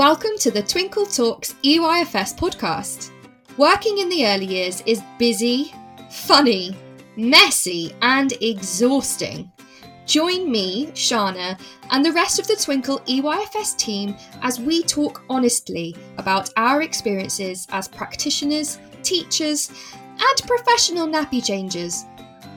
Welcome to the Twinkle Talks EYFS podcast. Working in the early years is busy, funny, messy, and exhausting. Join me, Shána, and the rest of the Twinkle EYFS team as we talk honestly about our experiences as practitioners, teachers, and professional nappy changers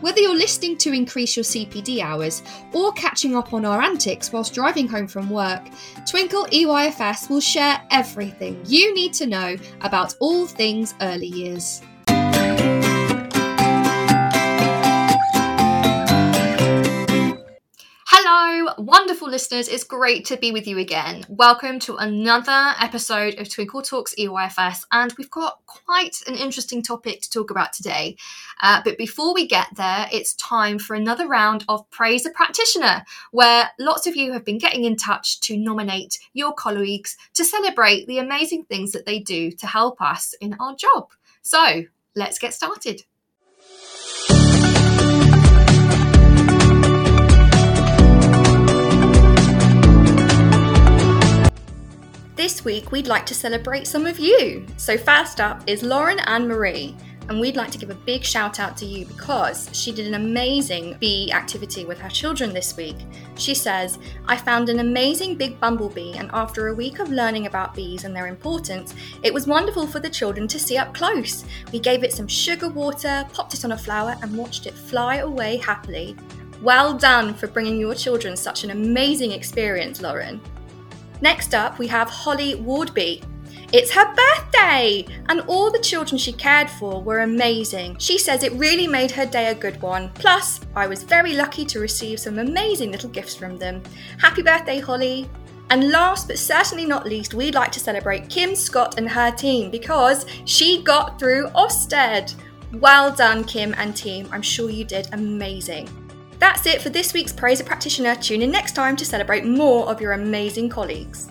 whether you're listening to increase your CPD hours or catching up on our antics whilst driving home from work, Twinkle EYFS will share everything you need to know about all things early years. Hello, wonderful listeners. It's great to be with you again. Welcome to another episode of Twinkle Talks EYFS, and we've got quite an interesting topic to talk about today. Uh, but before we get there, it's time for another round of Praise a Practitioner, where lots of you have been getting in touch to nominate your colleagues to celebrate the amazing things that they do to help us in our job. So let's get started. This week, we'd like to celebrate some of you. So, first up is Lauren Anne Marie. And we'd like to give a big shout out to you because she did an amazing bee activity with her children this week. She says, I found an amazing big bumblebee, and after a week of learning about bees and their importance, it was wonderful for the children to see up close. We gave it some sugar water, popped it on a flower, and watched it fly away happily. Well done for bringing your children such an amazing experience, Lauren. Next up, we have Holly Wardby. It's her birthday! And all the children she cared for were amazing. She says it really made her day a good one. Plus, I was very lucky to receive some amazing little gifts from them. Happy birthday, Holly! And last but certainly not least, we'd like to celebrate Kim Scott and her team because she got through Ofsted. Well done, Kim and team. I'm sure you did amazing. That's it for this week's Praise a Practitioner. Tune in next time to celebrate more of your amazing colleagues.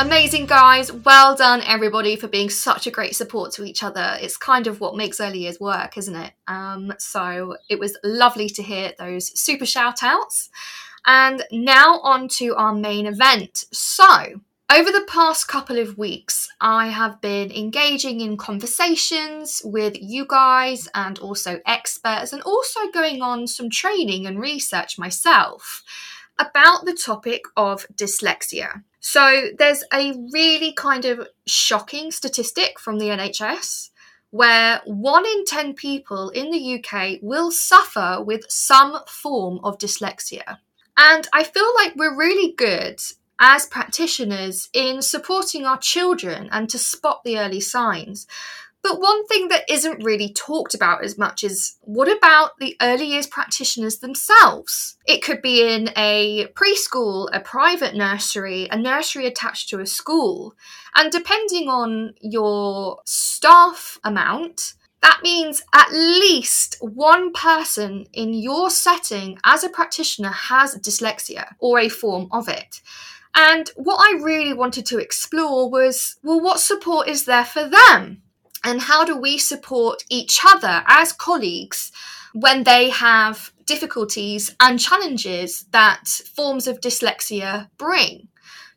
Amazing, guys. Well done, everybody, for being such a great support to each other. It's kind of what makes early years work, isn't it? Um, so it was lovely to hear those super shout outs. And now on to our main event. So, over the past couple of weeks, I have been engaging in conversations with you guys and also experts, and also going on some training and research myself about the topic of dyslexia. So, there's a really kind of shocking statistic from the NHS where one in 10 people in the UK will suffer with some form of dyslexia. And I feel like we're really good as practitioners in supporting our children and to spot the early signs. But one thing that isn't really talked about as much is what about the early years practitioners themselves? It could be in a preschool, a private nursery, a nursery attached to a school. And depending on your staff amount, that means at least one person in your setting as a practitioner has dyslexia or a form of it. And what I really wanted to explore was well, what support is there for them? And how do we support each other as colleagues when they have difficulties and challenges that forms of dyslexia bring?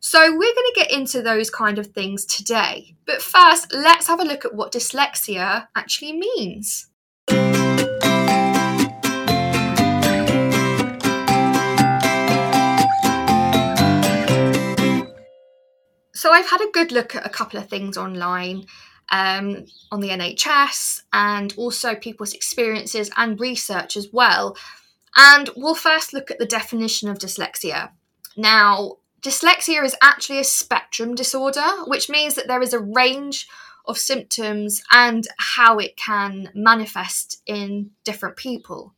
So, we're going to get into those kind of things today. But first, let's have a look at what dyslexia actually means. So I've had a good look at a couple of things online um, on the NHS and also people's experiences and research as well. And we'll first look at the definition of dyslexia. Now, dyslexia is actually a spectrum disorder, which means that there is a range of symptoms and how it can manifest in different people.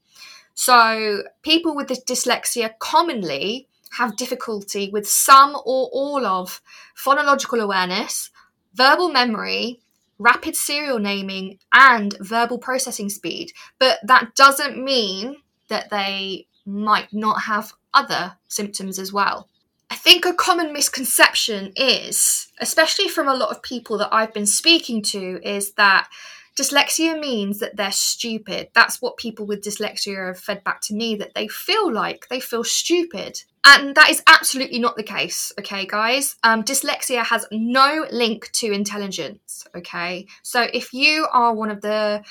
So, people with dyslexia commonly have difficulty with some or all of phonological awareness, verbal memory, rapid serial naming, and verbal processing speed. But that doesn't mean that they might not have other symptoms as well. I think a common misconception is, especially from a lot of people that I've been speaking to, is that dyslexia means that they're stupid. That's what people with dyslexia have fed back to me that they feel like they feel stupid. And that is absolutely not the case, okay, guys? Um, dyslexia has no link to intelligence, okay? So if you are one of the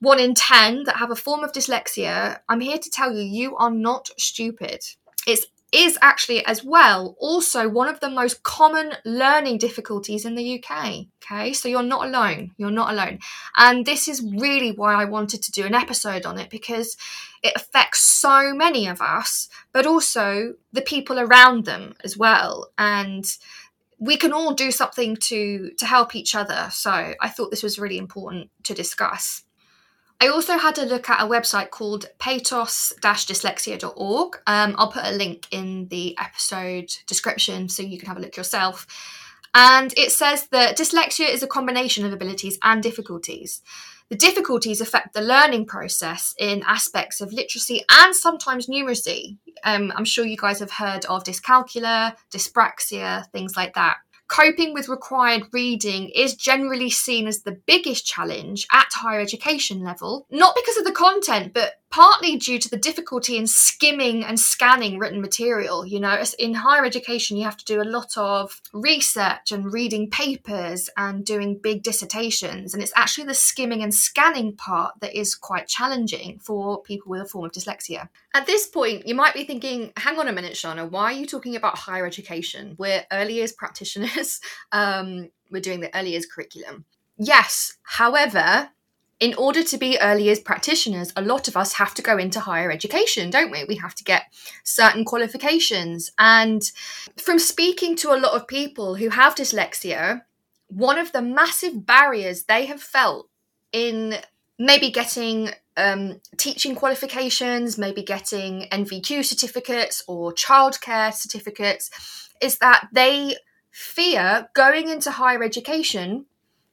one in 10 that have a form of dyslexia, I'm here to tell you, you are not stupid. It's is actually as well also one of the most common learning difficulties in the UK. Okay, so you're not alone. You're not alone. And this is really why I wanted to do an episode on it because it affects so many of us, but also the people around them as well. And we can all do something to to help each other. So I thought this was really important to discuss. I also had a look at a website called patoss-dyslexia.org. Um, I'll put a link in the episode description so you can have a look yourself. And it says that dyslexia is a combination of abilities and difficulties. The difficulties affect the learning process in aspects of literacy and sometimes numeracy. Um, I'm sure you guys have heard of dyscalculia, dyspraxia, things like that coping with required reading is generally seen as the biggest challenge at higher education level, not because of the content, but partly due to the difficulty in skimming and scanning written material. You know, in higher education, you have to do a lot of research and reading papers and doing big dissertations. And it's actually the skimming and scanning part that is quite challenging for people with a form of dyslexia. At this point, you might be thinking, hang on a minute, Shána, why are you talking about higher education? We're early years practitioners, um, we're doing the early years curriculum. Yes, however, in order to be early years practitioners, a lot of us have to go into higher education, don't we? We have to get certain qualifications. And from speaking to a lot of people who have dyslexia, one of the massive barriers they have felt in maybe getting um, teaching qualifications, maybe getting NVQ certificates or childcare certificates, is that they fear going into higher education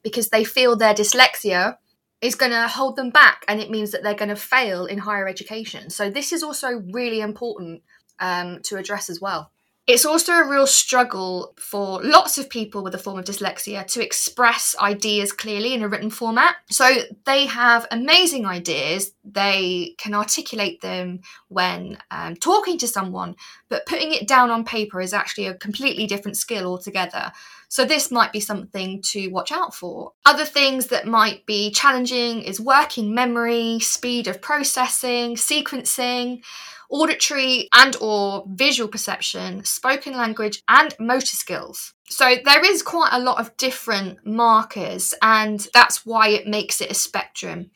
because they feel their dyslexia is going to hold them back and it means that they're going to fail in higher education. So, this is also really important um, to address as well. It's also a real struggle for lots of people with a form of dyslexia to express ideas clearly in a written format. So they have amazing ideas, they can articulate them when um, talking to someone, but putting it down on paper is actually a completely different skill altogether. So, this might be something to watch out for. Other things that might be challenging is working memory, speed of processing, sequencing auditory and or visual perception, spoken language and motor skills. So there is quite a lot of different markers and that's why it makes it a spectrum.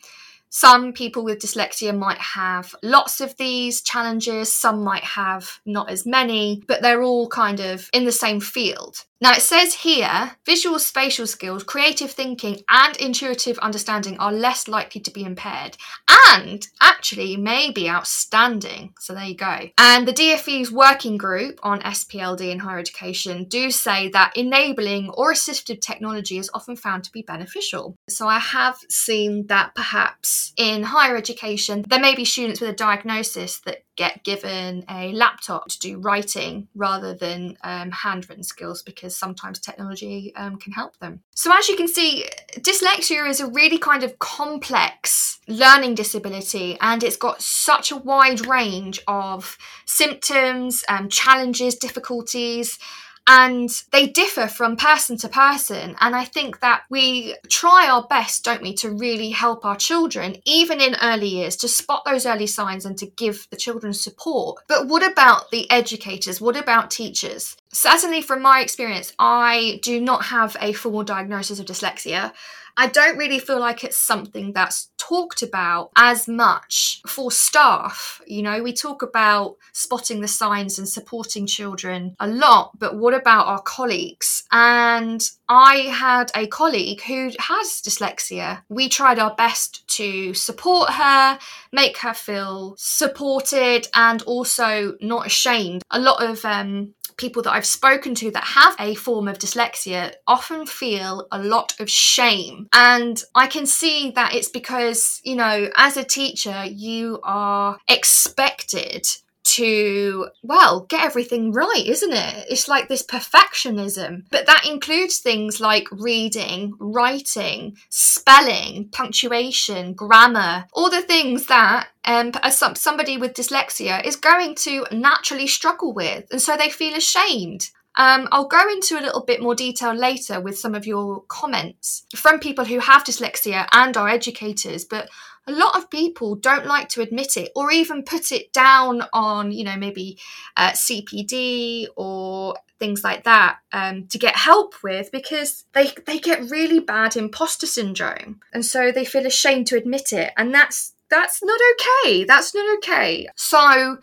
Some people with dyslexia might have lots of these challenges, some might have not as many, but they're all kind of in the same field. Now it says here visual spatial skills, creative thinking, and intuitive understanding are less likely to be impaired and actually may be outstanding. So there you go. And the DFE's working group on SPLD in higher education do say that enabling or assistive technology is often found to be beneficial. So I have seen that perhaps in higher education, there may be students with a diagnosis that get given a laptop to do writing rather than um, handwritten skills because sometimes technology um, can help them. So, as you can see, dyslexia is a really kind of complex learning disability and it's got such a wide range of symptoms, um, challenges, difficulties and they differ from person to person. And I think that we try our best, don't we, to really help our children, even in early years, to spot those early signs and to give the children support. But what about the educators? What about teachers? Certainly, from my experience, I do not have a formal diagnosis of dyslexia. I don't really feel like it's something that's talked about as much for staff. You know, we talk about spotting the signs and supporting children a lot, but what about our colleagues? And I had a colleague who has dyslexia. We tried our best to support her, make her feel supported, and also not ashamed. A lot of um, people that I've spoken to that have a form of dyslexia often feel a lot of shame. And I can see that it's because, you know, as a teacher, you are expected to, well, get everything right, isn't it? It's like this perfectionism. But that includes things like reading, writing, spelling, punctuation, grammar, all the things that um, some, somebody with dyslexia is going to naturally struggle with. And so they feel ashamed. Um, I'll go into a little bit more detail later with some of your comments from people who have dyslexia and are educators, but a lot of people don't like to admit it or even put it down on, you know, maybe uh, CPD or things like that um, to get help with because they they get really bad imposter syndrome. And so they feel ashamed to admit it. And that's that's not okay. That's not okay. So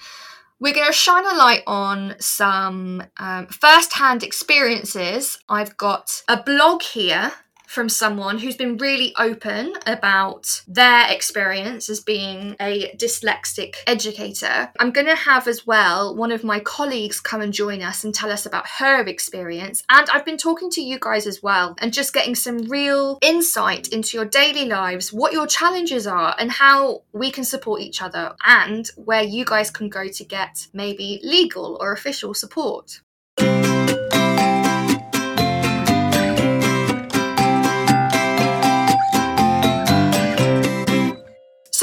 we're going to shine a light on some um, first hand experiences. I've got a blog here from someone who's been really open about their experience as being a dyslexic educator. I'm going to have as well one of my colleagues come and join us and tell us about her experience. And I've been talking to you guys as well and just getting some real insight into your daily lives, what your challenges are, and how we can support each other, and where you guys can go to get maybe legal or official support.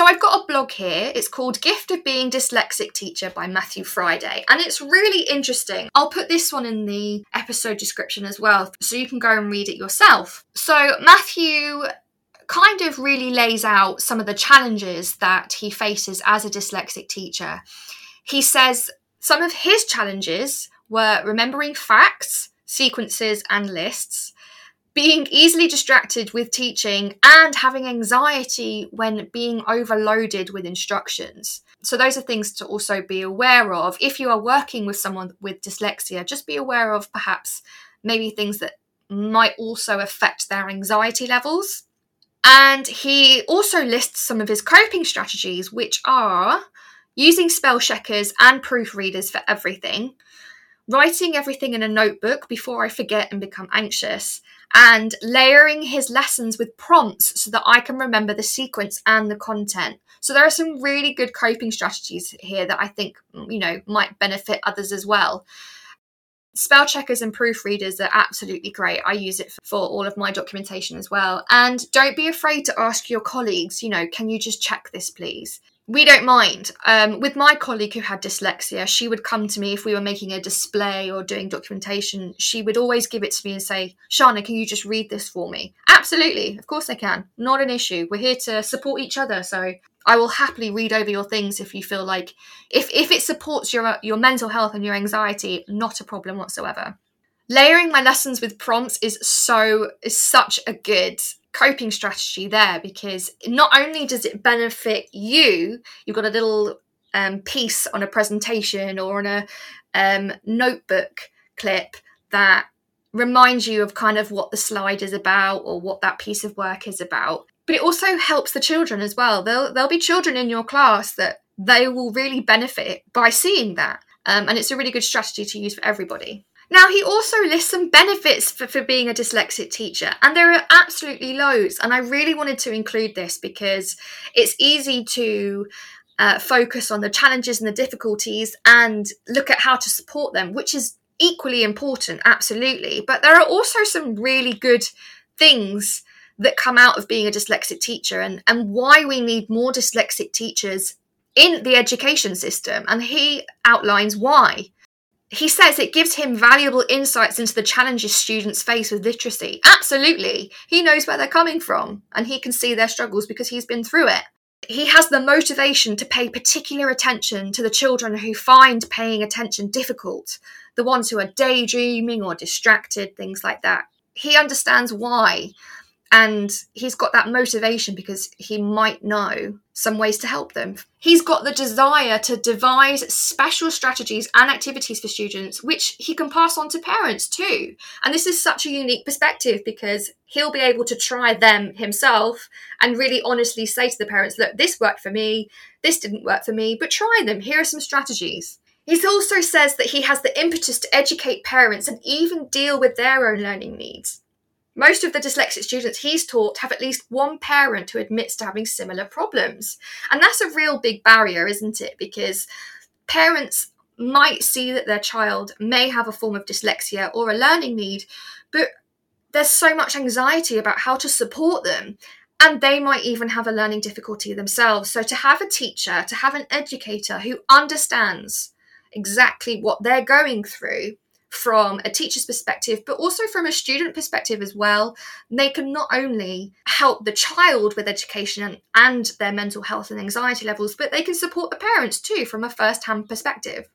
I've got a blog here. It's called Gift of Being Dyslexic Teacher by Matthew Friday. And it's really interesting. I'll put this one in the episode description as well so you can go and read it yourself. So Matthew kind of really lays out some of the challenges that he faces as a dyslexic teacher. He says some of his challenges were remembering facts, sequences, and lists, being easily distracted with teaching and having anxiety when being overloaded with instructions. So, those are things to also be aware of. If you are working with someone with dyslexia, just be aware of perhaps maybe things that might also affect their anxiety levels. And he also lists some of his coping strategies, which are using spell checkers and proofreaders for everything, writing everything in a notebook before I forget and become anxious, and layering his lessons with prompts so that I can remember the sequence and the content. So there are some really good coping strategies here that I think, mm, you know, might benefit others as well. Spell checkers and proofreaders are absolutely great. I use it for all of my documentation as well. And don't be afraid to ask your colleagues, you know, can you just check this, please? We don't mind. Um, with my colleague who had dyslexia, she would come to me if we were making a display or doing documentation. She would always give it to me and say, Shána, can you just read this for me? Absolutely, of course I can. Not an issue. We're here to support each other. So I will happily read over your things if you feel like if, if it supports your your mental health and your anxiety, not a problem whatsoever. Layering my lessons with prompts is so is such a good coping strategy there because not only does it benefit you, you've got a little um, piece on a presentation or on a um, notebook clip that reminds you of kind of what the slide is about or what that piece of work is about. But it also helps the children as well. There'll, there'll be children in your class that they will really benefit by seeing that. Um, and it's a really good strategy to use for everybody. Now, he also lists some benefits for, for being a dyslexic teacher, and there are absolutely loads. And I really wanted to include this because it's easy to uh, focus on the challenges and the difficulties and look at how to support them, which is equally important, absolutely. But there are also some really good things that come out of being a dyslexic teacher and, and why we need more dyslexic teachers in the education system. And he outlines why he says it gives him valuable insights into the challenges students face with literacy. Absolutely. He knows where they're coming from and he can see their struggles because he's been through it. He has the motivation to pay particular attention to the children who find paying attention difficult, the ones who are daydreaming or distracted, things like that. He understands why and he's got that motivation because he might know some ways to help them. He's got the desire to devise special strategies and activities for students, which he can pass on to parents too. And this is such a unique perspective because he'll be able to try them himself and really honestly say to the parents, look, this worked for me, this didn't work for me, but try them. Here are some strategies. He also says that he has the impetus to educate parents and even deal with their own learning needs. Most of the dyslexic students he's taught have at least one parent who admits to having similar problems. And that's a real big barrier, isn't it? Because parents might see that their child may have a form of dyslexia or a learning need, but there's so much anxiety about how to support them. And they might even have a learning difficulty themselves. So, to have a teacher, to have an educator who understands exactly what they're going through from a teacher's perspective, but also from a student perspective as well. They can not only help the child with education and their mental health and anxiety levels, but they can support the parents too from a first hand perspective.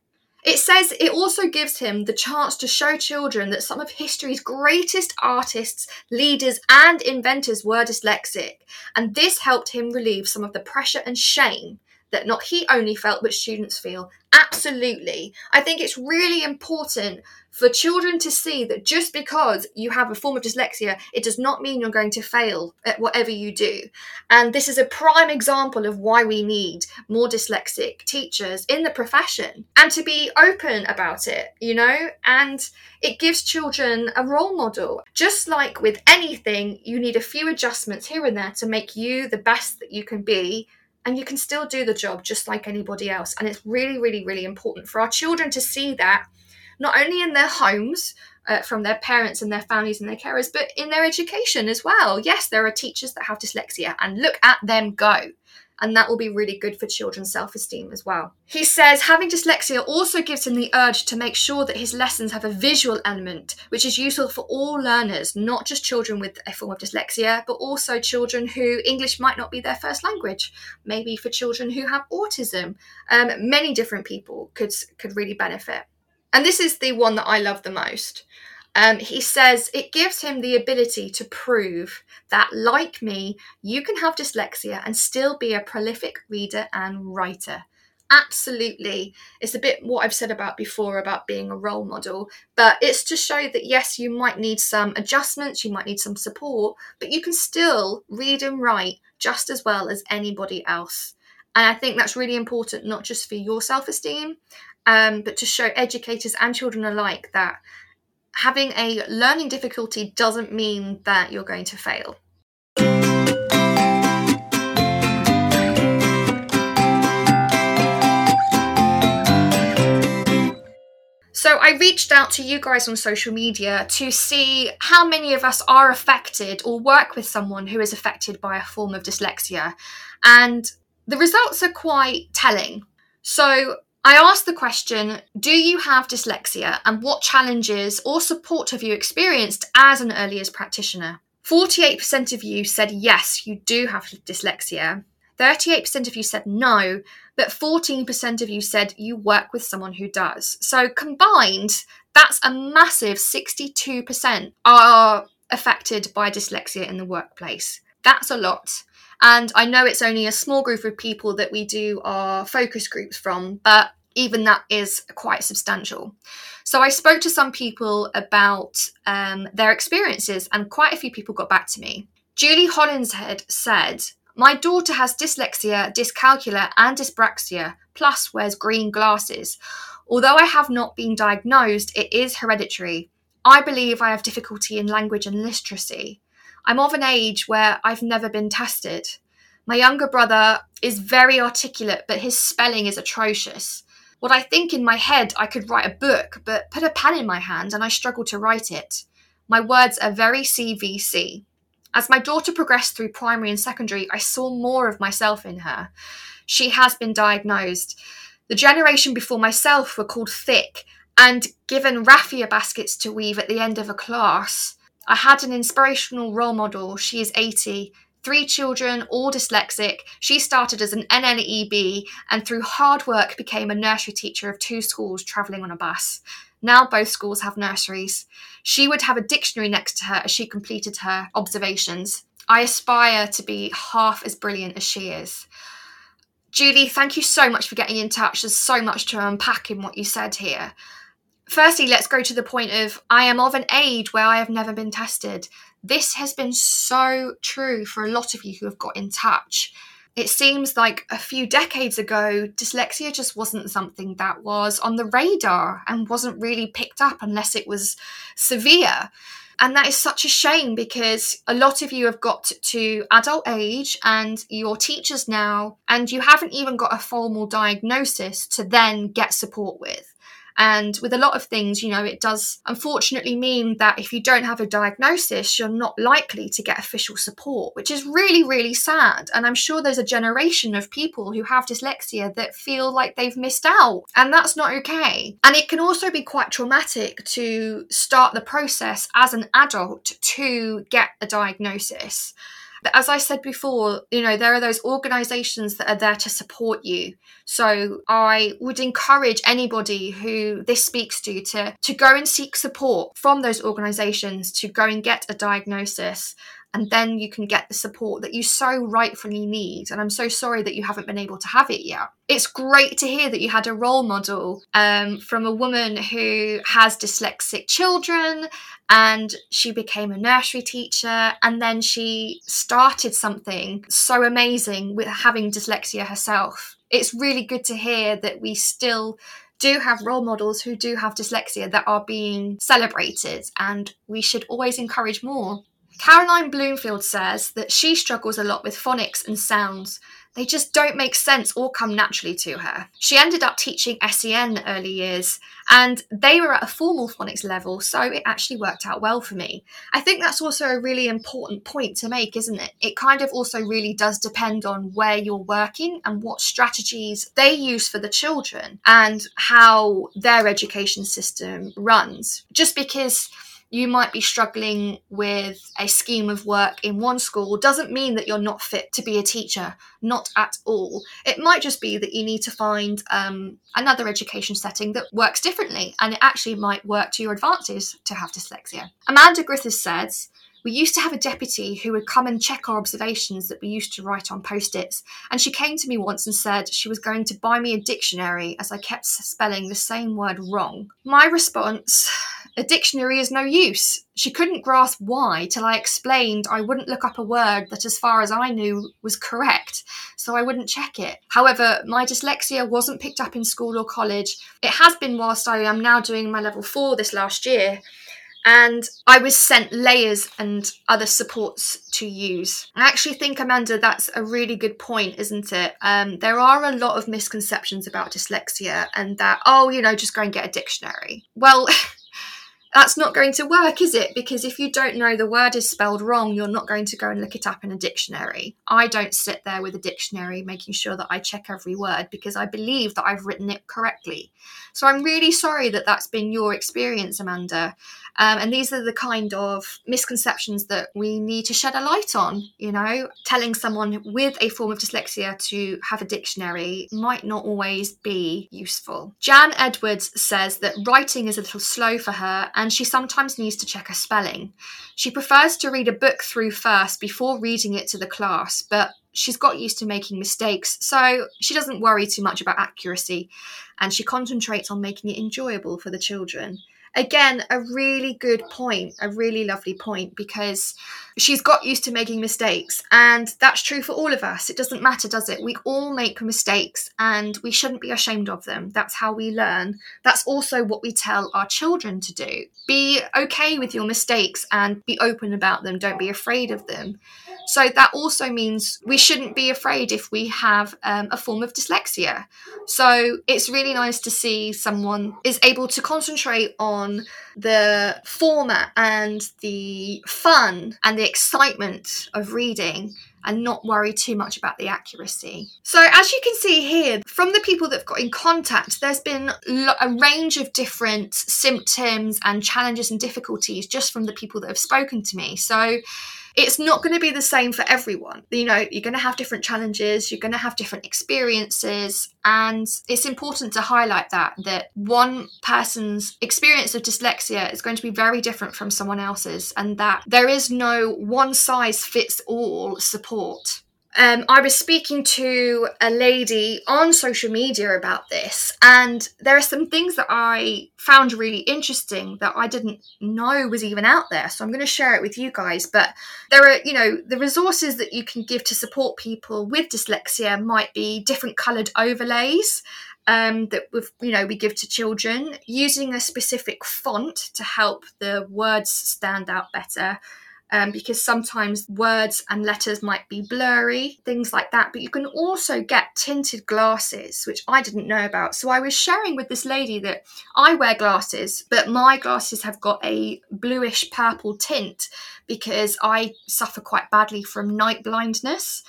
It says it also gives him the chance to show children that some of history's greatest artists, leaders, and inventors were dyslexic, and this helped him relieve some of the pressure and shame that not he only felt, but students feel. Absolutely. I think it's really important for children to see that just because you have a form of dyslexia, it does not mean you're going to fail at whatever you do. And this is a prime example of why we need more dyslexic teachers in the profession and to be open about it, you know? And it gives children a role model. Just like with anything, you need a few adjustments here and there to make you the best that you can be and you can still do the job just like anybody else. And it's really, really, really important for our children to see that not only in their homes uh, from their parents and their families and their carers, but in their education as well. Yes, there are teachers that have dyslexia, and look at them go and that will be really good for children's self esteem as well. He says having dyslexia also gives him the urge to make sure that his lessons have a visual element, which is useful for all learners, not just children with a form of dyslexia, but also children who English might not be their first language, maybe for children who have autism. Um, many different people could, could really benefit. And this is the one that I love the most. Um, he says it gives him the ability to prove that, like me, you can have dyslexia and still be a prolific reader and writer. Absolutely. It's a bit what I've said about before about being a role model, but it's to show that yes, you might need some adjustments, you might need some support, but you can still read and write just as well as anybody else. And I think that's really important, not just for your self esteem, um, but to show educators and children alike that having a learning difficulty doesn't mean that you're going to fail. So I reached out to you guys on social media to see how many of us are affected or work with someone who is affected by a form of dyslexia. And the results are quite telling. So I asked the question Do you have dyslexia and what challenges or support have you experienced as an early years practitioner? 48% of you said yes, you do have dyslexia. 38% of you said no, but 14% of you said you work with someone who does. So combined, that's a massive 62% are affected by dyslexia in the workplace. That's a lot. And I know it's only a small group of people that we do our focus groups from, but even that is quite substantial. So I spoke to some people about um, their experiences, and quite a few people got back to me. Julie Hollinshead said, My daughter has dyslexia, dyscalculia, and dyspraxia, plus wears green glasses. Although I have not been diagnosed, it is hereditary. I believe I have difficulty in language and literacy. I'm of an age where I've never been tested. My younger brother is very articulate, but his spelling is atrocious. What I think in my head, I could write a book, but put a pen in my hand and I struggle to write it. My words are very CVC. As my daughter progressed through primary and secondary, I saw more of myself in her. She has been diagnosed. The generation before myself were called thick and given raffia baskets to weave at the end of a class. I had an inspirational role model. She is 80. Three children, all dyslexic. She started as an NNEB and through hard work became a nursery teacher of two schools travelling on a bus. Now both schools have nurseries. She would have a dictionary next to her as she completed her observations. I aspire to be half as brilliant as she is. Julie, thank you so much for getting in touch. There's so much to unpack in what you said here firstly, let's go to the point of I am of an age where I have never been tested. This has been so true for a lot of you who have got in touch. It seems like a few decades ago, dyslexia just wasn't something that was on the radar and wasn't really picked up unless it was severe. And that is such a shame because a lot of you have got to adult age and you're teachers now, and you haven't even got a formal diagnosis to then get support with. And with a lot of things, you know, it does unfortunately mean that if you don't have a diagnosis, you're not likely to get official support, which is really, really sad. And I'm sure there's a generation of people who have dyslexia that feel like they've missed out. And that's not okay. And it can also be quite traumatic to start the process as an adult to get a diagnosis. But as I said before, you know, there are those organizations that are there to support you. So I would encourage anybody who this speaks to to, to go and seek support from those organizations to go and get a diagnosis and then you can get the support that you so rightfully need. And I'm so sorry that you haven't been able to have it yet. It's great to hear that you had a role model um, from a woman who has dyslexic children and she became a nursery teacher and then she started something so amazing with having dyslexia herself. It's really good to hear that we still do have role models who do have dyslexia that are being celebrated, and we should always encourage more. Caroline Bloomfield says that she struggles a lot with phonics and sounds. They just don't make sense or come naturally to her. She ended up teaching SEN early years, and they were at a formal phonics level, so it actually worked out well for me. I think that's also a really important point to make, isn't it? It kind of also really does depend on where you're working and what strategies they use for the children and how their education system runs. Just because you might be struggling with a scheme of work in one school doesn't mean that you're not fit to be a teacher, not at all. It might just be that you need to find um, another education setting that works differently, and it actually might work to your advantage to have dyslexia. Amanda Griffiths says, we used to have a deputy who would come and check our observations that we used to write on post its, and she came to me once and said she was going to buy me a dictionary as I kept spelling the same word wrong. My response a dictionary is no use. She couldn't grasp why till I explained I wouldn't look up a word that, as far as I knew, was correct, so I wouldn't check it. However, my dyslexia wasn't picked up in school or college. It has been whilst I am now doing my level four this last year, and I was sent layers and other supports to use. I actually think, Amanda, that's a really good point, isn't it? Um, there are a lot of misconceptions about dyslexia and that, oh, you know, just go and get a dictionary. Well, that's not going to work, is it? Because if you don't know the word is spelled wrong, you're not going to go and look it up in a dictionary. I don't sit there with a dictionary making sure that I check every word because I believe that I've written it correctly. So I'm really sorry that that's been your experience, Amanda. Um, and these are the kind of misconceptions that we need to shed a light on. You know, telling someone with a form of dyslexia to have a dictionary might not always be useful. Jan Edwards says that writing is a little slow for her and she sometimes needs to check her spelling. She prefers to read a book through first before reading it to the class, but she's got used to making mistakes, so she doesn't worry too much about accuracy and she concentrates on making it enjoyable for the children again, a really good point, a really lovely point, because she's got used to making mistakes. And that's true for all of us. It doesn't matter, does it? We all make mistakes and we shouldn't be ashamed of them. That's how we learn. That's also what we tell our children to do. Be okay with your mistakes and be open about them. Don't be afraid of them. So that also means we shouldn't be afraid if we have um, a form of dyslexia. So it's really nice to see someone is able to concentrate on the format and the fun and the excitement of reading and not worry too much about the accuracy. So, as you can see here, from the people that have got in contact, there's been a range of different symptoms and challenges and difficulties just from the people that have spoken to me. So, it's not going to be the same for everyone. You know, you're going to have different challenges, you're going to have different experiences, and it's important to highlight that that one person's experience of dyslexia is going to be very different from someone else's and that there is no one size fits all support um, I was speaking to a lady on social media about this, and there are some things that I found really interesting that I didn't know was even out there. So I'm going to share it with you guys. But there are, you know, the resources that you can give to support people with dyslexia might be different coloured overlays um, that we've, you know we give to children using a specific font to help the words stand out better um, because sometimes words and letters might be blurry, things like that. But you can also get tinted glasses, which I didn't know about. So I was sharing with this lady that I wear glasses, but my glasses have got a bluish purple tint because I suffer quite badly from night blindness.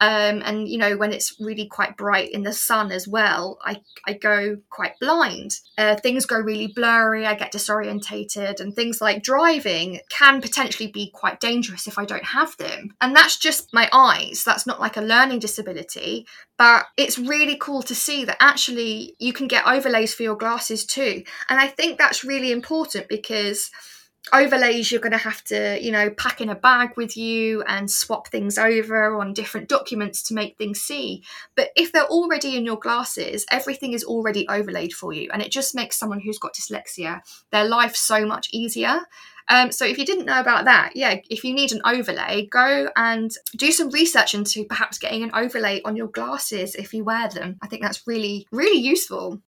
Um, and you know when it's really quite bright in the sun as well i, I go quite blind. Uh, things go really blurry i get disorientated and things like driving can potentially be quite dangerous if i don't have them. And that's just my eyes that's not like a learning disability but it's really cool to see that actually you can get overlays for your glasses too. And i think that's really important because overlays you're going to have to you know pack in a bag with you and swap things over on different documents to make things see. But if they're already in your glasses everything is already overlaid for you and it just makes someone who's got dyslexia their life so much easier. Um, so if you didn't know about that yeah if you need an overlay go and do some research into perhaps getting an overlay on your glasses if you wear them. I think that's really really useful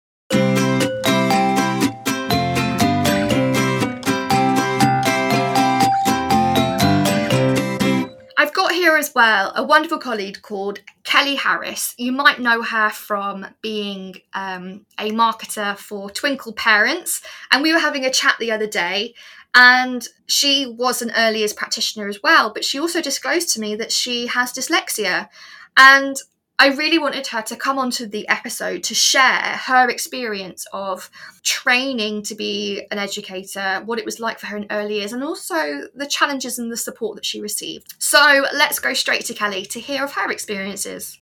I've got here as well a wonderful colleague called Kelly Harris. You might know her from being um, a marketer for Twinkle Parents. And we were having a chat the other day, and she was an early years practitioner as well, but she also disclosed to me that she has dyslexia. And I really wanted her to come onto the episode to share her experience of training to be an educator, what it was like for her in early years, and also the challenges and the support that she received. So let's go straight to Kelly to hear of her experiences.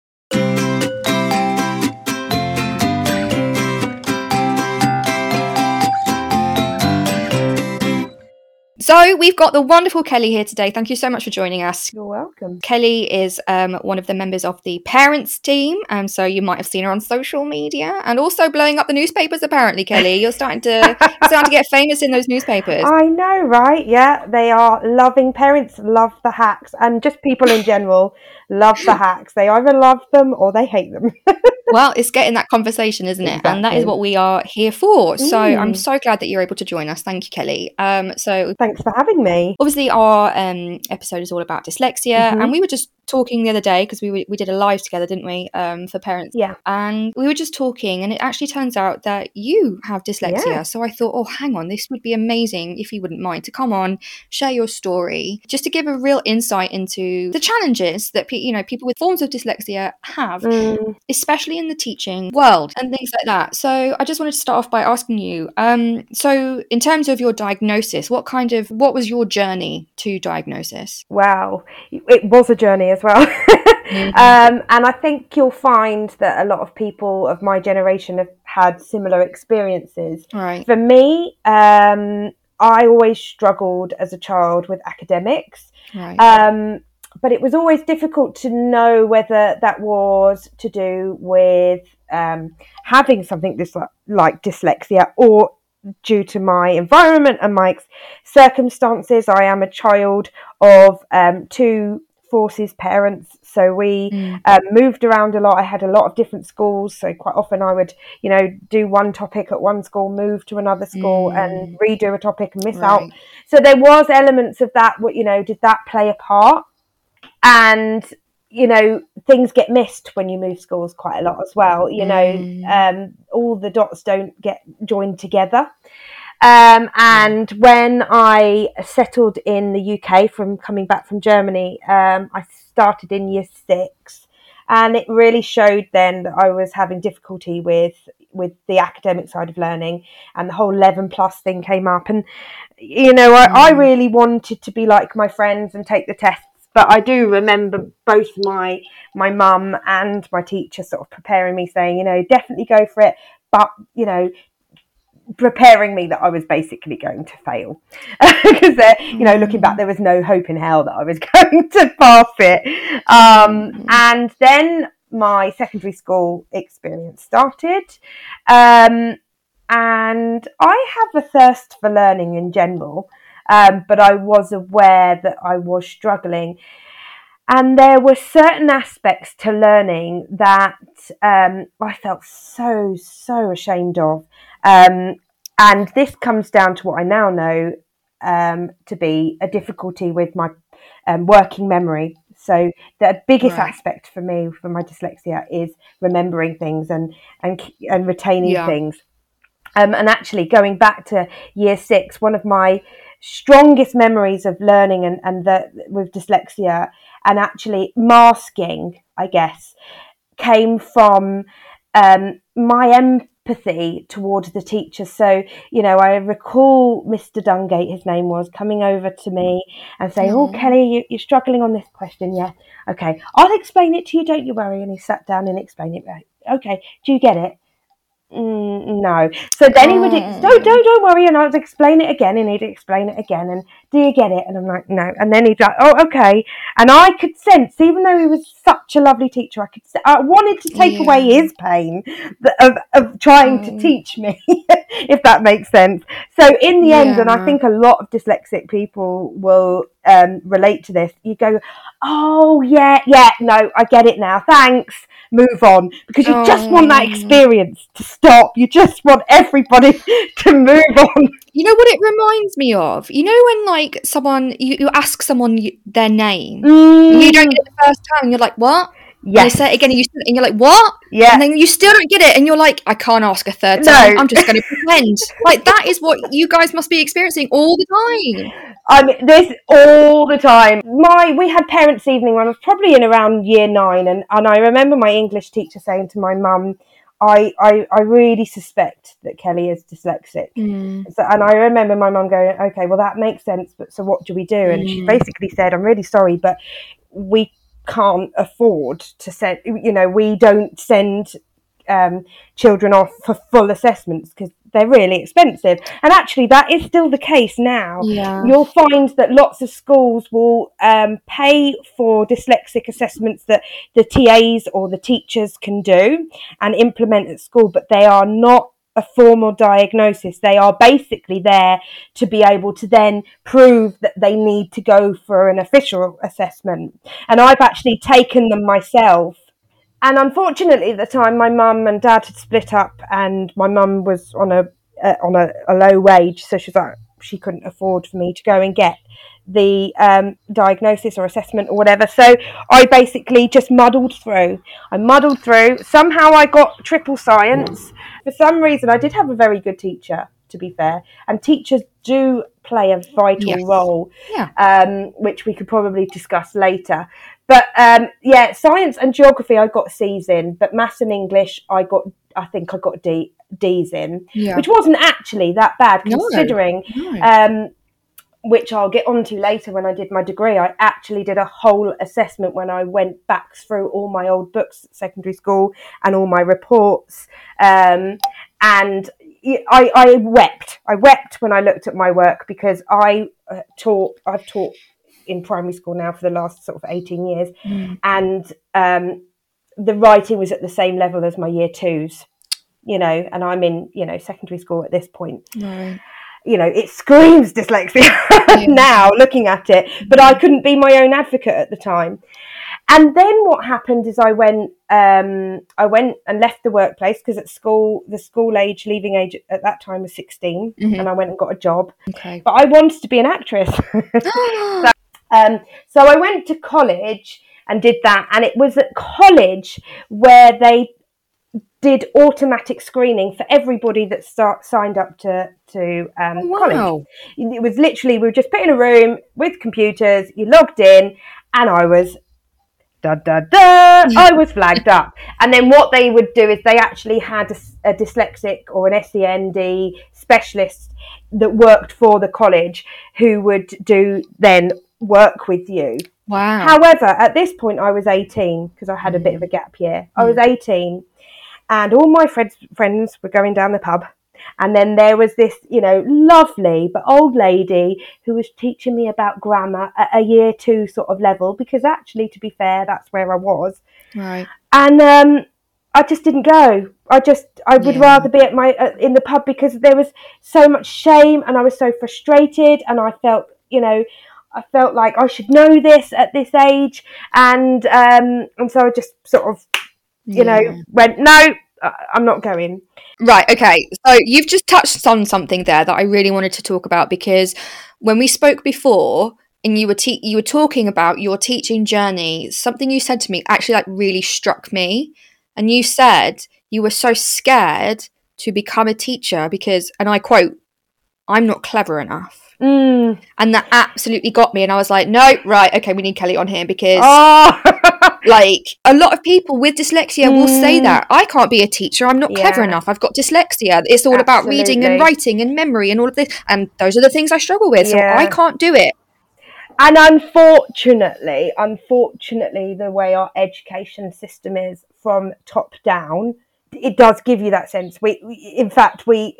So we've got the wonderful Kelly here today. Thank you so much for joining us. You're welcome. Kelly is um, one of the members of the parents team, and um, so you might have seen her on social media and also blowing up the newspapers. Apparently, Kelly, you're starting to you're starting to get famous in those newspapers. I know, right? Yeah, they are loving parents, love the hacks, and just people in general love the hacks. They either love them or they hate them. well, it's getting that conversation, isn't it? Exactly. And that is what we are here for. So mm. I'm so glad that you're able to join us. Thank you, Kelly. Um, so thanks for having me. Obviously, our um, episode is all about dyslexia, mm-hmm. and we were just talking the other day because we we did a live together, didn't we, um, for parents? Yeah. And we were just talking, and it actually turns out that you have dyslexia. Yeah. So I thought, oh, hang on, this would be amazing if you wouldn't mind to come on, share your story, just to give a real insight into the challenges that you know people with forms of dyslexia have, mm. especially in the teaching world and things like that. So I just wanted to start off by asking you. Um, so in terms of your diagnosis, what kind of what was your journey to diagnosis? Wow, it was a journey as well. mm-hmm. um, and I think you'll find that a lot of people of my generation have had similar experiences. Right. For me, um, I always struggled as a child with academics. Right. Um, but it was always difficult to know whether that was to do with um, having something this like dyslexia or due to my environment and my circumstances. I am a child of um, two forces parents so we mm. um, moved around a lot i had a lot of different schools so quite often i would you know do one topic at one school move to another school mm. and redo a topic and miss right. out so there was elements of that what you know did that play a part and you know things get missed when you move schools quite a lot as well you know mm. um, all the dots don't get joined together um, and when I settled in the UK from coming back from Germany, um, I started in year six, and it really showed then that I was having difficulty with with the academic side of learning, and the whole eleven plus thing came up, and you know I, mm. I really wanted to be like my friends and take the tests but I do remember both my my mum and my teacher sort of preparing me, saying, you know, definitely go for it, but you know, preparing me that I was basically going to fail. Because you know looking back there was no hope in hell that I was going to pass it. Um, and then my secondary school experience started. Um, and I have a thirst for learning in general um, but I was aware that I was struggling and there were certain aspects to learning that um, I felt so so ashamed of, um, and this comes down to what I now know um, to be a difficulty with my um, working memory. So the biggest right. aspect for me for my dyslexia is remembering things and and and retaining yeah. things. Um, and actually, going back to year six, one of my strongest memories of learning and, and the, with dyslexia and actually masking, I guess, came from um, my empathy towards the teacher. So, you know, I recall Mr. Dungate, his name was, coming over to me and saying, mm. Oh, Kelly, you, are struggling on this question. Yeah. Okay. I'll explain it to you. Don't you worry. And he sat down and explained it. Okay. Do you get it? Mm, no. So then he would, ex- don't, don't, don't worry. And I would explain it again and he'd explain it again. And do you get it? And I'm like, no. And then he'd like, oh, okay. And I could sense, even though he was such a lovely teacher, I could, I wanted to take yeah. away his pain of, of trying to teach me, if that makes sense. So in the yeah. end, and I think a lot of dyslexic people will um, relate to this, you go, oh, yeah, yeah, no, I get it now. Thanks move on because you oh. just want that oh. experience to stop. You just want everybody to move on. You know what it reminds me of? You know when like someone you, you ask someone their name, mm. you don't get it the first time, you're like, "What?" Yeah. And they say it again, and, you, and you're like, "What?" Yeah. And then you still don't get it, and you're like, "I can't ask a third time. No. I'm just going to pretend." like that is what you guys must be experiencing all the time. I mean, this all the time. My we had parents' evening when I was probably in around year nine, and, and I remember my English teacher saying to my mum, I, I, I really suspect that Kelly is dyslexic. Mm. So, and I remember my mum going, okay, well, that makes sense, but so what do we do? And mm. she basically said, I'm really sorry, but we can't afford to send, you know, we don't send um, children off for full assessments because they're really expensive. And actually, that is still the case now. Yeah. You'll find that lots of schools will um, pay for dyslexic assessments that the TAs or the teachers can do and implement at school, but they are not a formal diagnosis. They are basically there to be able to then prove that they need to go for an official assessment. And I've actually taken them myself and unfortunately, at the time, my mum and dad had split up, and my mum was on a uh, on a, a, low wage, so she's like she couldn't afford for me to go and get the um, diagnosis or assessment or whatever. So I basically just muddled through. I muddled through. Somehow I got triple science. For some reason, I did have a very good teacher. To be fair, and teachers do play a vital yes. role, yeah. um, which we could probably discuss later. But um, yeah, science and geography I got C's in, but maths and English I got I think I got D D's in, yeah. which wasn't actually that bad considering. No, no. Um, which I'll get onto later when I did my degree. I actually did a whole assessment when I went back through all my old books at secondary school and all my reports. Um, and I, I, wept. I wept when I looked at my work because I uh, taught. I've taught in primary school now for the last sort of 18 years. Mm. And um, the writing was at the same level as my year twos, you know, and I'm in, you know, secondary school at this point. Right. You know, it screams dyslexia yeah. now looking at it, but I couldn't be my own advocate at the time. And then what happened is I went, um, I went and left the workplace because at school, the school age, leaving age at that time was 16, mm-hmm. and I went and got a job. Okay. But I wanted to be an actress. so um, so I went to college and did that, and it was at college where they did automatic screening for everybody that start, signed up to to um, oh, wow. college. It was literally we were just put in a room with computers. You logged in, and I was da da da. I was flagged up, and then what they would do is they actually had a, a dyslexic or an SEND specialist that worked for the college who would do then work with you. Wow. However, at this point, I was 18 because I had a bit of a gap year. I was 18, and all my friends friends were going down the pub. And then there was this, you know, lovely but old lady who was teaching me about grammar at a year two sort of level because actually, to be fair, that's where I was. Right. And um, I just didn't go. I just I would yeah. rather be at my uh, in the pub because there was so much shame and I was so frustrated and I felt, you know, I felt like I should know this at this age, and um, and so I just sort of, you yeah. know, went no, I'm not going. Right. Okay. So you've just touched on something there that I really wanted to talk about because when we spoke before, and you were te- you were talking about your teaching journey, something you said to me actually like really struck me, and you said you were so scared to become a teacher because, and I quote, "I'm not clever enough." Mm. And that absolutely got me. And I was like, no, right, okay, we need Kelly on here because, oh. like, a lot of people with dyslexia mm. will say mm. that I can't be a teacher. I'm not yeah. clever enough. I've got dyslexia. It's all absolutely. about reading and writing and memory and all of this. And those are the things I struggle with. Yeah. So I can't do it. And unfortunately, unfortunately, the way our education system is from top down, it does give you that sense. We, we in fact, we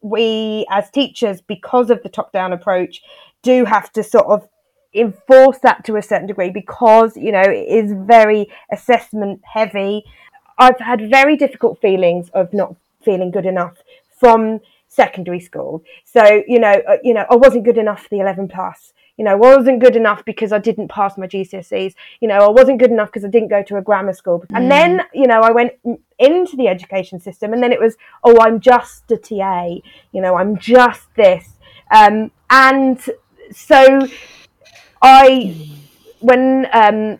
we as teachers, because of the top down approach, do have to sort of enforce that to a certain degree because, you know, it is very assessment heavy. I've had very difficult feelings of not feeling good enough from secondary school. So, you know, uh, you know, I wasn't good enough for the 11 plus you know, I wasn't good enough because I didn't pass my GCSEs. You know, I wasn't good enough because I didn't go to a grammar school. Mm. And then, you know, I went into the education system and then it was, oh, I'm just a TA. You know, I'm just this. Um, and so I, when, um,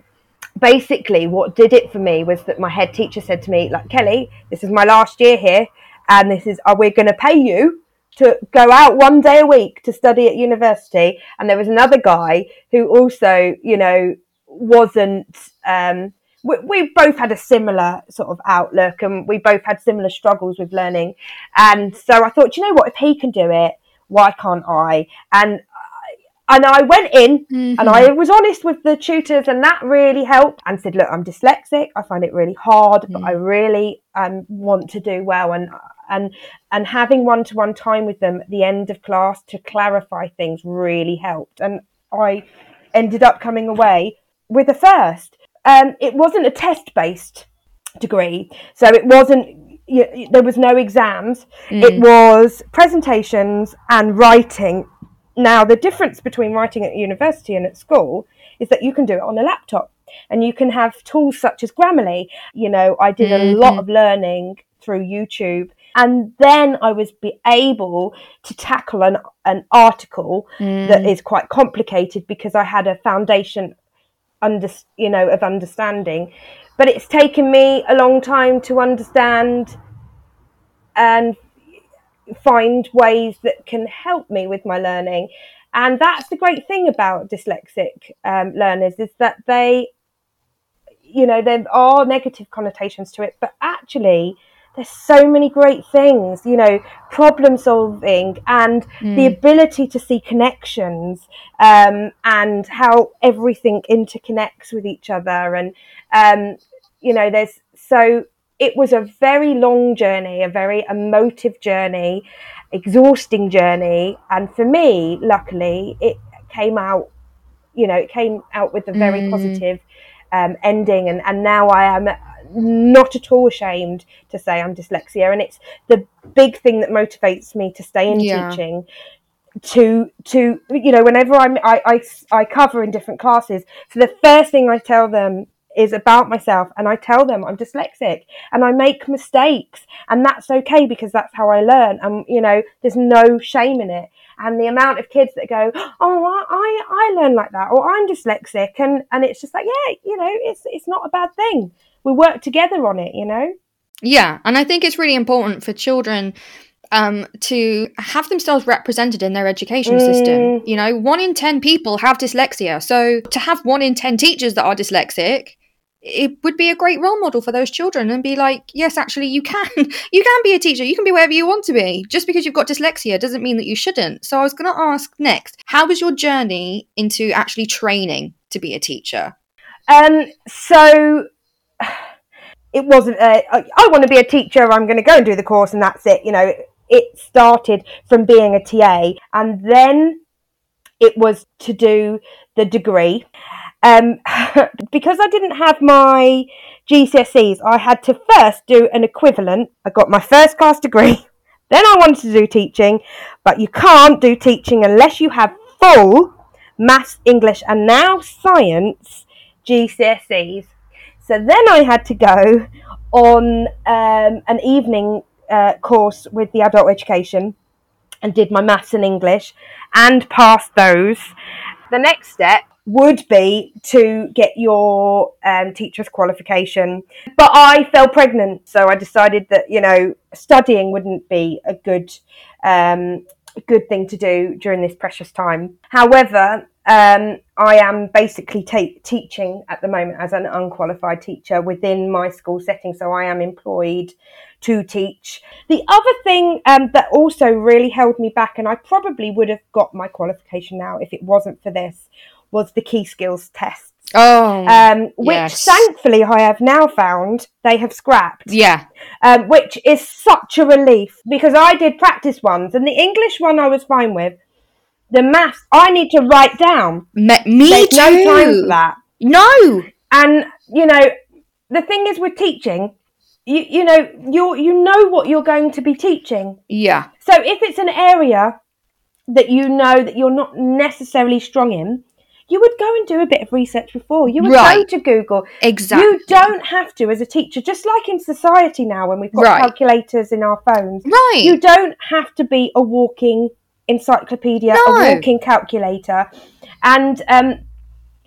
basically what did it for me was that my head teacher said to me, like, Kelly, this is my last year here and this is, are we going to pay you to go out one day a week to study at university. And there was another guy who also, you know, wasn't, um, we, we both had a similar sort of outlook and we both had similar struggles with learning. And so I thought, you know what, if he can do it, why can't I? And and I went in mm-hmm. and I was honest with the tutors, and that really helped. And said, "Look, I'm dyslexic. I find it really hard, mm-hmm. but I really um, want to do well." And and and having one to one time with them at the end of class to clarify things really helped. And I ended up coming away with a first. Um, it wasn't a test based degree, so it wasn't. You, there was no exams. Mm. It was presentations and writing. Now, the difference between writing at university and at school is that you can do it on a laptop and you can have tools such as Grammarly. You know, I did mm-hmm. a lot of learning through YouTube and then I was be able to tackle an, an article mm. that is quite complicated because I had a foundation under you know of understanding but it's taken me a long time to understand and find ways that can help me with my learning and that's the great thing about dyslexic um, learners is that they you know there are negative connotations to it but actually there's so many great things, you know, problem solving and mm. the ability to see connections um, and how everything interconnects with each other. And, um, you know, there's so it was a very long journey, a very emotive journey, exhausting journey. And for me, luckily, it came out, you know, it came out with a very mm. positive um, ending. And, and now I am not at all ashamed to say I'm dyslexia, and it's the big thing that motivates me to stay in yeah. teaching. To to you know, whenever I'm I, I I cover in different classes, so the first thing I tell them is about myself and I tell them I'm dyslexic and I make mistakes and that's okay because that's how I learn and you know there's no shame in it and the amount of kids that go oh I I learn like that or I'm dyslexic and and it's just like yeah you know it's it's not a bad thing we work together on it, you know? Yeah, and I think it's really important for children um, to have themselves represented in their education mm. system. You know, one in 10 people have dyslexia. So to have one in 10 teachers that are dyslexic, it would be a great role model for those children and be like, yes, actually, you can. you can be a teacher. You can be wherever you want to be. Just because you've got dyslexia doesn't mean that you shouldn't. So I was going to ask next, how was your journey into actually training to be a teacher? Um, so it wasn't a, I want to be a teacher, I'm going to go and do the course and that's it. You know, it started from being a TA and then it was to do the degree. Um, because I didn't have my GCSEs, I had to first do an equivalent. I got my first class degree, then I wanted to do teaching, but you can't do teaching unless you have full maths, English, and now science GCSEs. So then I had to go on um, an evening uh, course with the adult education and did my maths and English and passed those. The next step would be to get your um, teacher's qualification. But I fell pregnant, so I decided that you know studying wouldn't be a good um, good thing to do during this precious time. However, um, I am basically ta- teaching at the moment as an unqualified teacher within my school setting, so I am employed to teach. The other thing um, that also really held me back, and I probably would have got my qualification now if it wasn't for this, was the key skills test. Oh, Um, which yes. thankfully I have now found they have scrapped yeah. um, which is such a relief because I did practice ones and the English one I was fine with. The maths I need to write down. Me, me There's too. no time for that. No. And you know, the thing is with teaching, you you know you you know what you're going to be teaching. Yeah. So if it's an area that you know that you're not necessarily strong in, you would go and do a bit of research before. You would go to Google. Exactly. You don't have to as a teacher, just like in society now when we've got Right. calculators in our phones. right. You don't have to be a walking encyclopedia, No. a walking calculator. And, um,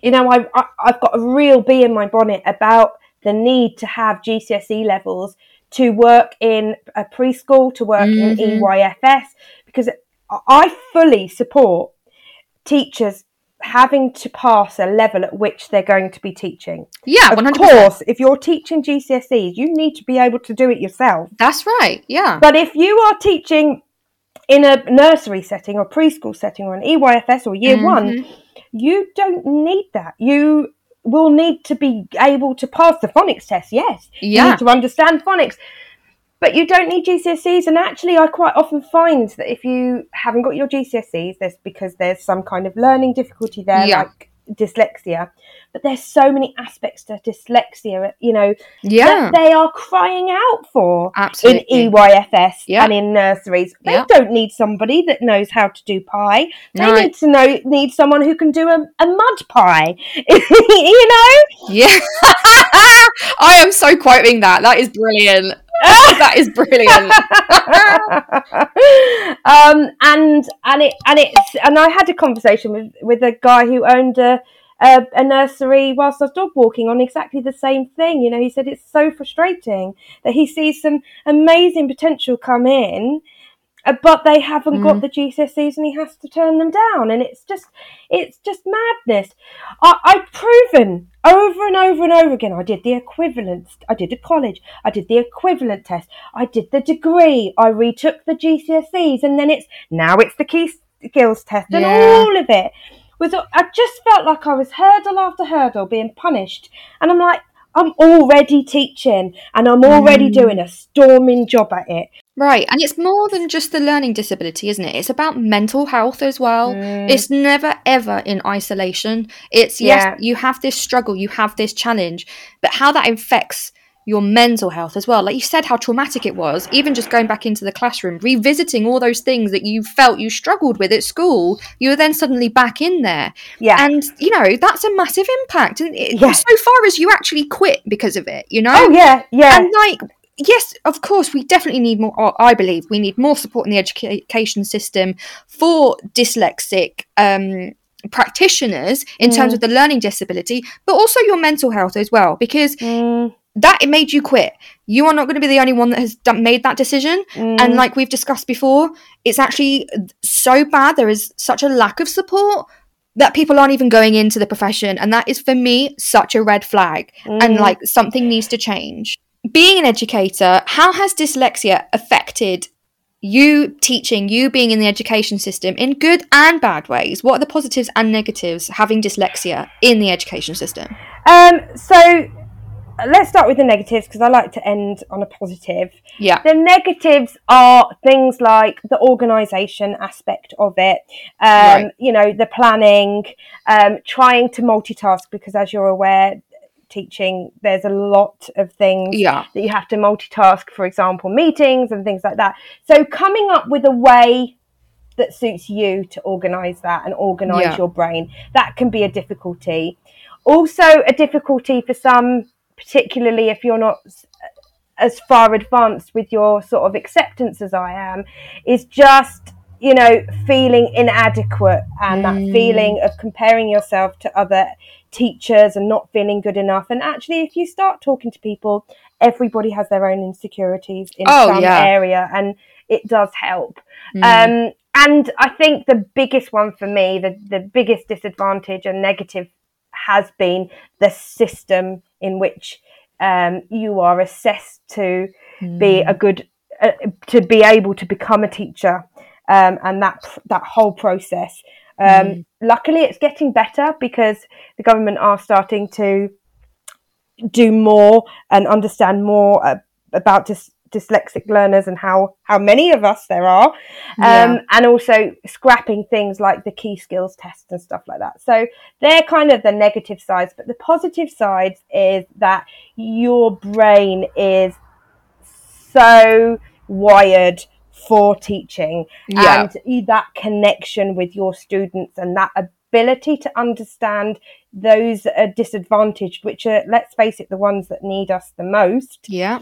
you know, I, I, I've got a real bee in my bonnet about the need to have GCSE levels to work in a preschool, to work in Mhm. EYFS, because I fully support teachers having to pass a level at which they're going to be teaching. yeah. Of One hundred course, if you're teaching GCSEs, you need to be able to do it yourself. That's right. Yeah. But if you are teaching in a nursery setting or preschool setting or an EYFS or year one, Mhm. you don't need that. You will need to be able to pass the phonics test, yes. You Yeah. need to understand phonics. But you don't need GCSEs, and actually, I quite often find that if you haven't got your GCSEs, there's because there's some kind of learning difficulty there, Yeah. like dyslexia. But there's so many aspects to dyslexia, you know, Yeah. that they are crying out for Absolutely. in EYFS Yeah. and in nurseries. They Yeah. don't need somebody that knows how to do pi. They need to know need someone who can do a, a mud pie. you know? Yeah. I am so quoting that. That is brilliant. that is brilliant. um, and and it and it's and I had a conversation with with a guy who owned a, a a nursery whilst I was dog walking on exactly the same thing. You know, he said it's so frustrating that he sees some amazing potential come in. Uh, But they haven't got Mm. the GCSEs, and he has to turn them down, and it's just, it's just madness. I, I've proven over and over and over again. I did the equivalence. I did a college. I did the equivalent test. I did the degree. I retook the GCSEs, and then it's now it's the key skills test, and Yeah. all of it was. I just felt like I was hurdle after hurdle being punished, and I'm like. I'm already teaching and I'm already Mm. doing a storming job at it. Right. And it's more than just the learning disability, isn't it? It's about mental health as well. Mm. It's never ever in isolation. It's Yeah. yes, you have this struggle, you have this challenge, but how that affects your mental health as well. Like you said, how traumatic it was, even just going back into the classroom, revisiting all those things that you felt you struggled with at school, you were then suddenly back in there. Yeah. And, you know, that's a massive impact. And it, Yeah. so far as you actually quit because of it, you know? oh yeah, yeah. And like, yes, of course, we definitely need more. I believe we need more support in the education system for dyslexic um, practitioners in terms Mm. of the learning disability, but also your mental health as well, because Mm, that it made you quit. You are not going to be the only one that has done, made that decision. mm. And like we've discussed before, it's actually so bad. There is such a lack of support. That people aren't even going into the profession, and that is for me such a red flag and Mm. like something needs to change. Being an educator, how has dyslexia affected you teaching, you being in the education system in good and bad ways? What are the positives and negatives having dyslexia in the education system? Um, so let's start with the negatives because I like to end on a positive. Yeah. The negatives are things like the organisation aspect of it, um, Right. you know, the planning, um, trying to multitask because, as you're aware, teaching there's a lot of things Yeah. that you have to multitask, for example, meetings and things like that. So coming up with a way that suits you to organize that and organize Yeah. your brain. That can be a difficulty. Also, a difficulty for some, particularly if you're not as far advanced with your sort of acceptance as I am, is just you know feeling inadequate and that Mm. feeling of comparing yourself to other teachers and not feeling good enough. And actually, if you start talking to people, everybody has their own insecurities in Oh, some yeah. area, and it does help. Mm. Um, and I think the biggest one for me, the, the biggest disadvantage and negative has been the system in which um, you are assessed to be a good, uh, to be able to become a teacher, um, and that that whole process. Um, Luckily, it's getting better because the government are starting to do more and understand more uh, about dys- dyslexic learners and how how many of us there are. Yeah. um, and also scrapping things like the key skills test and stuff like that. So they're kind of the negative sides but the positive sides is that your brain is so wired for teaching Yeah. and that connection with your students and that ability to understand those that are disadvantaged which are let's face it the ones that need us the most yeah.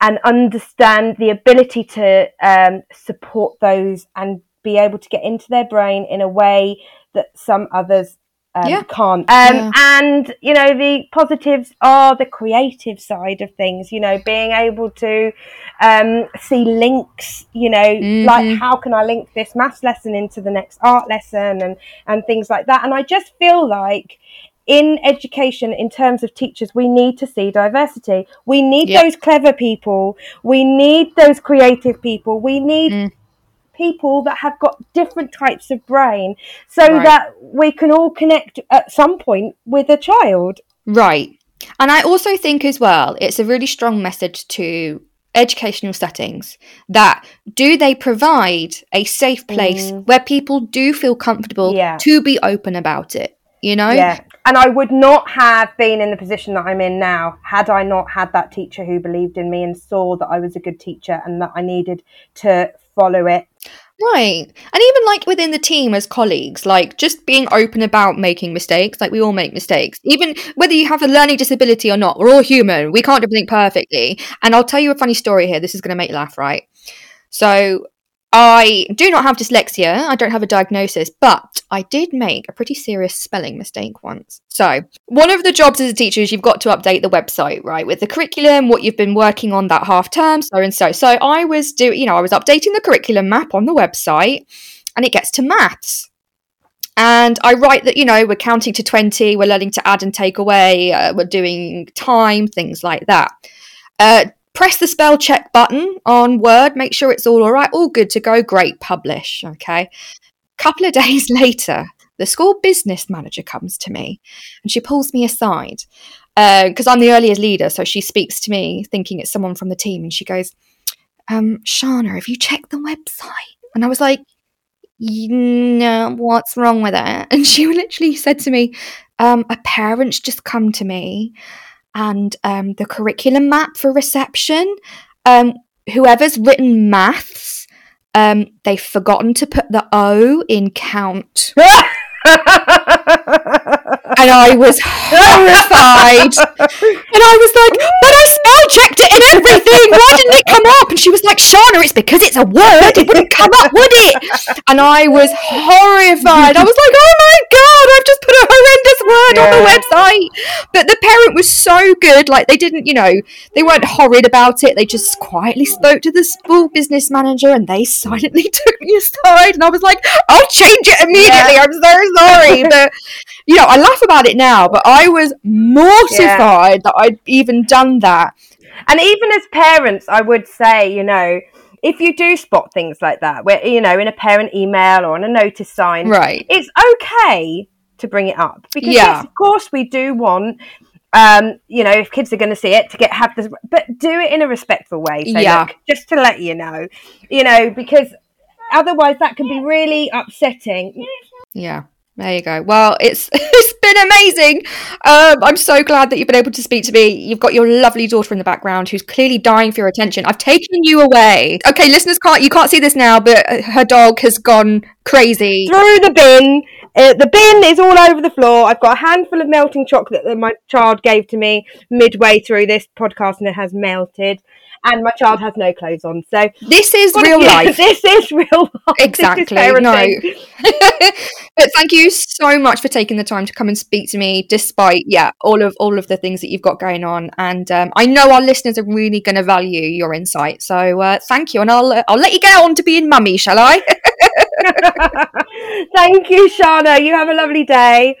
and understand the ability to um, support those and be able to get into their brain in a way that some others um, Yeah. can't. Um, Yeah. And, you know, the positives are the creative side of things, you know, being able to um, see links, you know, like Mhm. how can I link this maths lesson into the next art lesson and, and things like that. And I just feel like in education, in terms of teachers, we need to see diversity. We need Yep. those clever people. We need those creative people. We need Mm. People that have got different types of brain so Right. that we can all connect at some point with a child. Right. And I also think as well, it's a really strong message to educational settings that do they provide a safe place Mm. where people do feel comfortable Yeah. to be open about it, you know? Yeah. And I would not have been in the position that I'm in now had I not had that teacher who believed in me and saw that I was a good teacher and that I needed to follow it. Right. And even like within the team as colleagues, like just being open about making mistakes. Like we all make mistakes. Even whether you have a learning disability or not, we're all human. We can't do everything perfectly. And I'll tell you a funny story here. This is going to make you laugh, right? So I do not have dyslexia. I don't have a diagnosis, but I did make a pretty serious spelling mistake once. So, one of the jobs as a teacher is you've got to update the website, right, with the curriculum, what you've been working on that half term, so and so. So, I was doing, you know, I was updating the curriculum map on the website, and it gets to maths. And I write that, you know, we're counting to 20, we're learning to add and take away, uh, we're doing time, things like that. Uh, press the spell check button on Word, make sure it's all all right, all good to go, great, publish. Okay. A couple of days later, the school business manager comes to me and she pulls me aside because I'm the early years leader. So she speaks to me thinking it's someone from the team and she goes, um, Shána, have you checked the website? And I was like, no, what's wrong with it? And she literally said to me, um, a parent's just come to me and um, the curriculum map for reception, um, whoever's written maths, um, they've forgotten to put the O in count. And I was horrified. And I was like, but I spell checked it and everything. Why didn't it come up? And she was like, Shána, it's because it's a word. It wouldn't come up, would it? And I was horrified. I was like, oh my God, I've just put a horrendous word on the website. But the parent was so good. Like, they didn't, you know, they weren't horrid about it. They just quietly spoke to the school business manager and they silently took me aside. And I was like, I'll change it immediately. Yeah. I'm so sorry. But, you know, I laugh about it now, but I was mortified that I'd even done that. And even as parents, I would say, you know, if you do spot things like that, where you know, in a parent email or on a notice sign, Right. it's okay to bring it up because Yeah. yes, of course we do want. Um, you know, if kids are going to see it, to get have this, but do it in a respectful way. So Yeah. look, just to let you know, you know, because otherwise that can be really upsetting. Yeah. There you go. Well, it's it's been amazing. Um, I'm so glad that you've been able to speak to me. You've got your lovely daughter in the background who's clearly dying for your attention. I've taken you away. Okay, listeners can't you can't see this now, but her dog has gone crazy. Through the bin. Uh, the bin is all over the floor. I've got a handful of melting chocolate that my child gave to me midway through this podcast, and it has melted and my child has no clothes on. So this is real life. This is real life. Exactly. no. but thank you so much for taking the time to come and speak to me, despite yeah all of all of the things that you've got going on. And um, I know our listeners are really going to value your insight. So uh, thank you, and I'll uh, I'll let you get on to being mummy, shall I? thank you, Shána. You have a lovely day.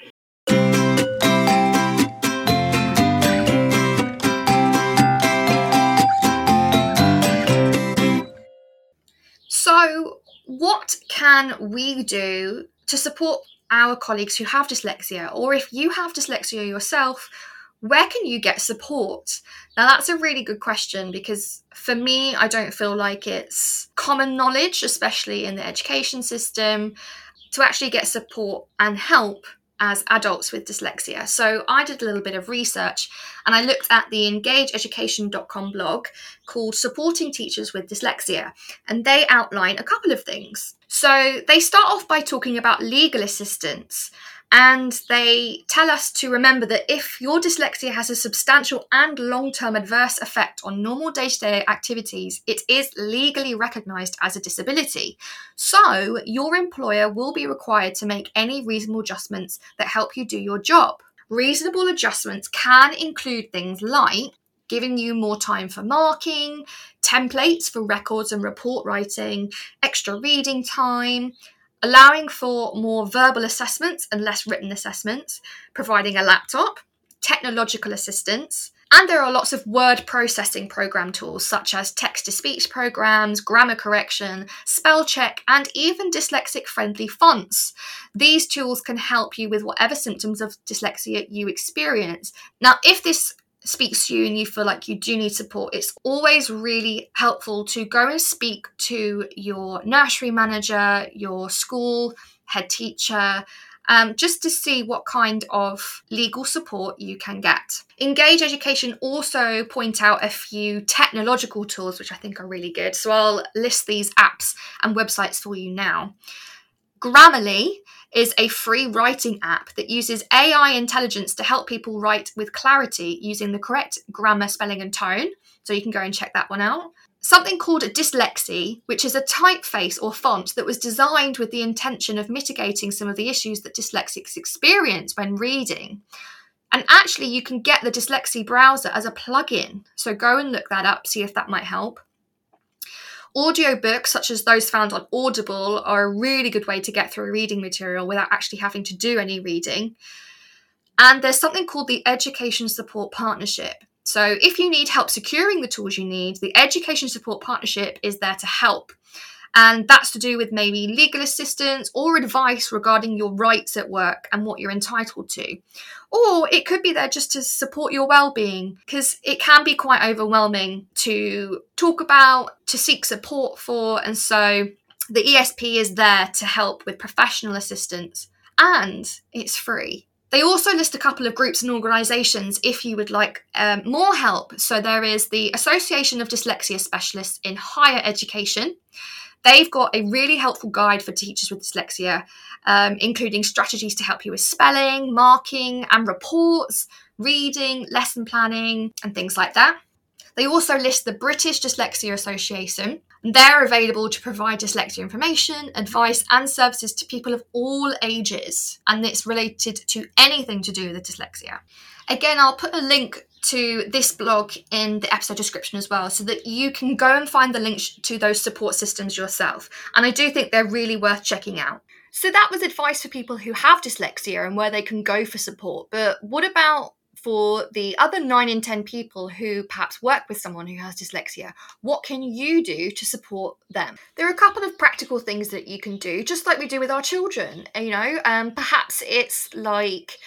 So, what can we do to support our colleagues who have dyslexia? Or if you have dyslexia yourself, where can you get support? Now, that's a really good question because for me, I don't feel like it's common knowledge, especially in the education system, to actually get support and help as adults with dyslexia. So I did a little bit of research and I looked at the engageeducation.com blog called Supporting Teachers with Dyslexia, and they outline a couple of things. So they start off by talking about legal assistance and they tell us to remember that if your dyslexia has a substantial and long term adverse effect on normal day to day activities, it is legally recognised as a disability. So, your employer will be required to make any reasonable adjustments that help you do your job. Reasonable adjustments can include things like giving you more time for marking, templates for records and report writing, extra reading time, allowing for more verbal assessments and less written assessments, providing a laptop, technological assistance, and there are lots of word processing program tools such as text to speech programs, grammar correction, spell check, and even dyslexic friendly fonts. These tools can help you with whatever symptoms of dyslexia you experience. Now, if this speaks to you and you feel like you do need support, it's always really helpful to go and speak to your nursery manager, your school head teacher, um, just to see what kind of legal support you can get. Engage Education also point out a few technological tools which I think are really good. So I'll list these apps and websites for you now. Grammarly is a free writing app that uses AI intelligence to help people write with clarity using the correct grammar, spelling, and tone. So you can go and check that one out. Something called a Dyslexie, which is a typeface or font that was designed with the intention of mitigating some of the issues that dyslexics experience when reading. And actually, you can get the Dyslexie browser as a plugin. So go and look that up, see if that might help. Audiobooks, such as those found on Audible, are a really good way to get through reading material without actually having to do any reading. And there's something called the Education Support Partnership. So, if you need help securing the tools you need, the Education Support Partnership is there to help. And that's to do with maybe legal assistance or advice regarding your rights at work and what you're entitled to. Or it could be there just to support your well-being because it can be quite overwhelming to talk about, to seek support for, and so the ESP is there to help with professional assistance and it's free. They also list a couple of groups and organisations if you would like um, more help. So there is the Association of Dyslexia Specialists in Higher Education. They've got a really helpful guide for teachers with dyslexia, um, including strategies to help you with spelling, marking, and reports, reading, lesson planning, and things like that. They also list the British Dyslexia Association. They're available to provide dyslexia information, advice, and services to people of all ages, and it's related to anything to do with dyslexia. Again, I'll put a link to this blog in the episode description as well so that you can go and find the links to those support systems yourself. And I do think they're really worth checking out. So that was advice for people who have dyslexia and where they can go for support. But what about for the other 9 in 10 people who perhaps work with someone who has dyslexia, what can you do to support them? There are a couple of practical things that you can do, just like we do with our children. You know, um, perhaps it's like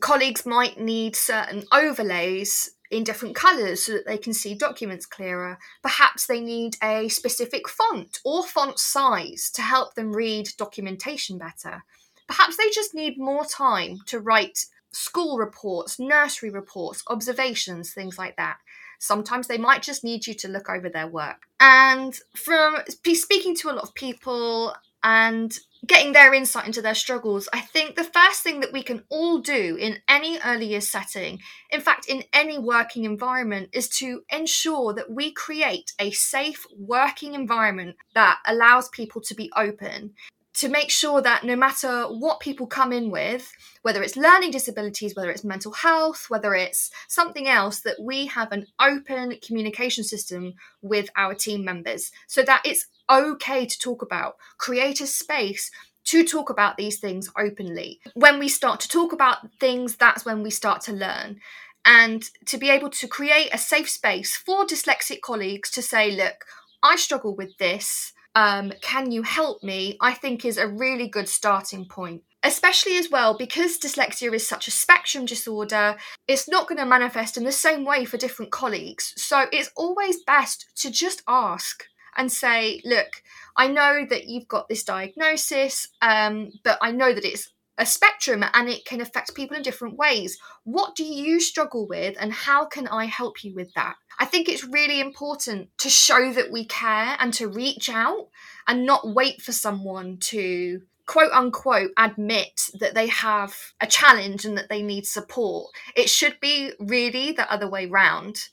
colleagues might need certain overlays in different colours so that they can see documents clearer. Perhaps they need a specific font or font size to help them read documentation better. Perhaps they just need more time to write school reports, nursery reports, observations, things like that. Sometimes they might just need you to look over their work. And from speaking to a lot of people and getting their insight into their struggles, I think the first thing that we can all do in any early years setting, in fact, in any working environment, is to ensure that we create a safe working environment that allows people to be open to make sure that no matter what people come in with, whether it's learning disabilities, whether it's mental health, whether it's something else, that we have an open communication system with our team members so that it's okay to talk about. Create a space to talk about these things openly. When we start to talk about things, that's when we start to learn. And to be able to create a safe space for dyslexic colleagues to say, look, I struggle with this um, can you help me, I think is a really good starting point. Especially as well, because dyslexia is such a spectrum disorder, it's not going to manifest in the same way for different colleagues. So it's always best to just ask and say, look, I know that you've got this diagnosis, um, but I know that it's a spectrum and it can affect people in different ways. What do you struggle with, and how can I help you with that? I think it's really important to show that we care and to reach out and not wait for someone to quote unquote admit that they have a challenge and that they need support. It should be really the other way round.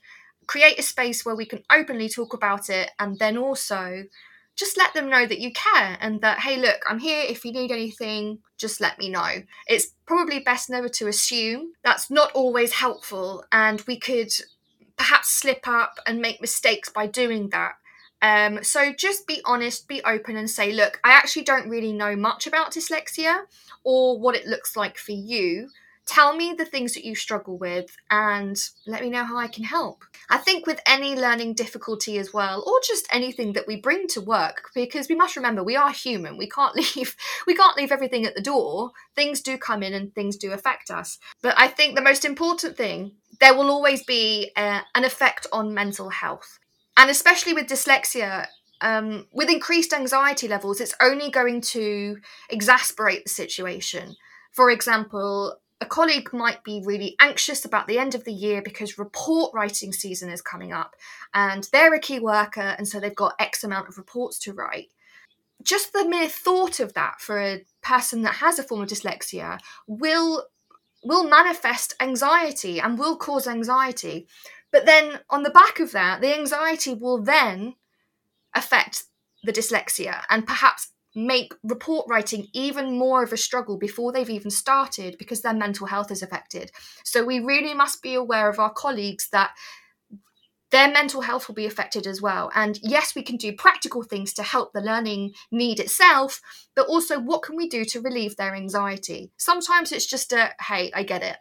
Create a space where we can openly talk about it and then also just let them know that you care and that, hey, look, I'm here. If you need anything, just let me know. It's probably best never to assume. That's not always helpful. And we could perhaps slip up and make mistakes by doing that. Um, so just be honest, be open, and say, look, I actually don't really know much about dyslexia or what it looks like for you. Tell me the things that you struggle with and let me know how I can help. I think with any learning difficulty as well, or just anything that we bring to work, because we must remember we are human. We can't leave we can't leave everything at the door. Things do come in and things do affect us. But I think the most important thing, there will always be uh, an effect on mental health. And especially with dyslexia, um, with increased anxiety levels, it's only going to exasperate the situation. For example, a colleague might be really anxious about the end of the year because report writing season is coming up and they're a key worker and so they've got X amount of reports to write. Just the mere thought of that for a person that has a form of dyslexia will will manifest anxiety and will cause anxiety. But then on the back of that, the anxiety will then affect the dyslexia and perhaps make report writing even more of a struggle before they've even started because their mental health is affected. So we really must be aware of our colleagues that their mental health will be affected as well. And yes, we can do practical things to help the learning need itself, but also what can we do to relieve their anxiety? Sometimes it's just a hey, I get it.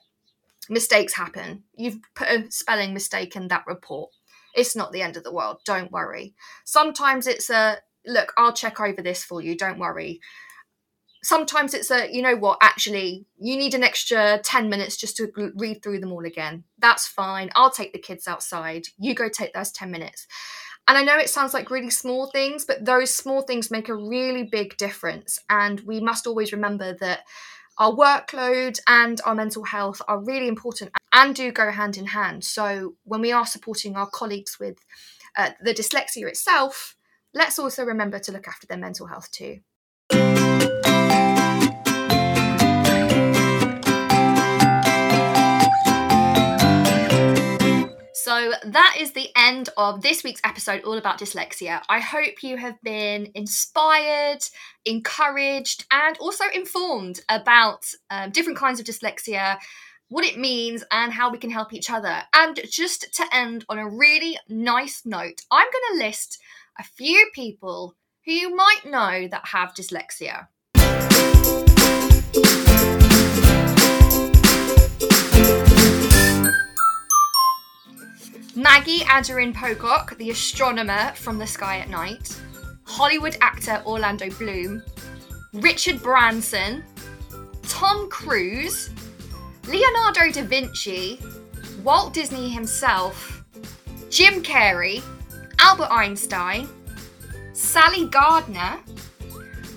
Mistakes happen. You've put a spelling mistake in that report. It's not the end of the world. Don't worry. Sometimes it's a look, I'll check over this for you, don't worry. Sometimes it's a, you know what, actually, you need an extra 10 minutes just to read through them all again. That's fine. I'll take the kids outside. You go take those 10 minutes. And I know it sounds like really small things, but those small things make a really big difference. And we must always remember that our workload and our mental health are really important and do go hand in hand. So when we are supporting our colleagues with uh, the dyslexia itself, let's also remember to look after their mental health too. So that is the end of this week's episode all about dyslexia. I hope you have been inspired, encouraged, and also informed about um, different kinds of dyslexia, what it means, and how we can help each other. And just to end on a really nice note, I'm going to list a few people who you might know that have dyslexia. Maggie Aderin Pocock, the astronomer from the sky at night, Hollywood actor Orlando Bloom, Richard Branson, Tom Cruise, Leonardo da Vinci, Walt Disney himself, Jim Carrey, Albert Einstein, Sally Gardner,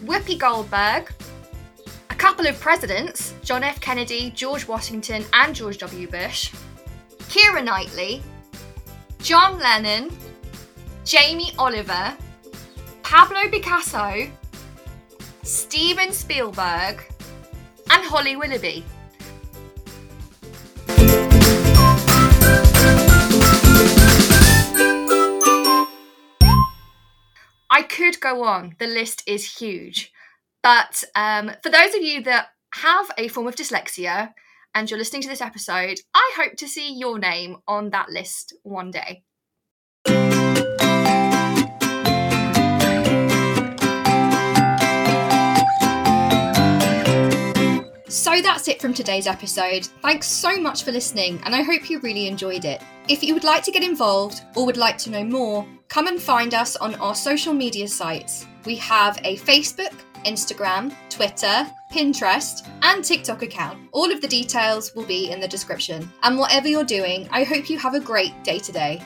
Whoopi Goldberg, a couple of presidents John F. Kennedy, George Washington, and George W. Bush, Keira Knightley, John Lennon, Jamie Oliver, Pablo Picasso, Steven Spielberg, and Holly Willoughby. I could go on, the list is huge. But um, for those of you that have a form of dyslexia and you're listening to this episode, I hope to see your name on that list one day. So that's it from today's episode. Thanks so much for listening, and I hope you really enjoyed it. If you would like to get involved or would like to know more, come and find us on our social media sites. We have a Facebook, Instagram, Twitter, Pinterest, and TikTok account. All of the details will be in the description. And whatever you're doing, I hope you have a great day today.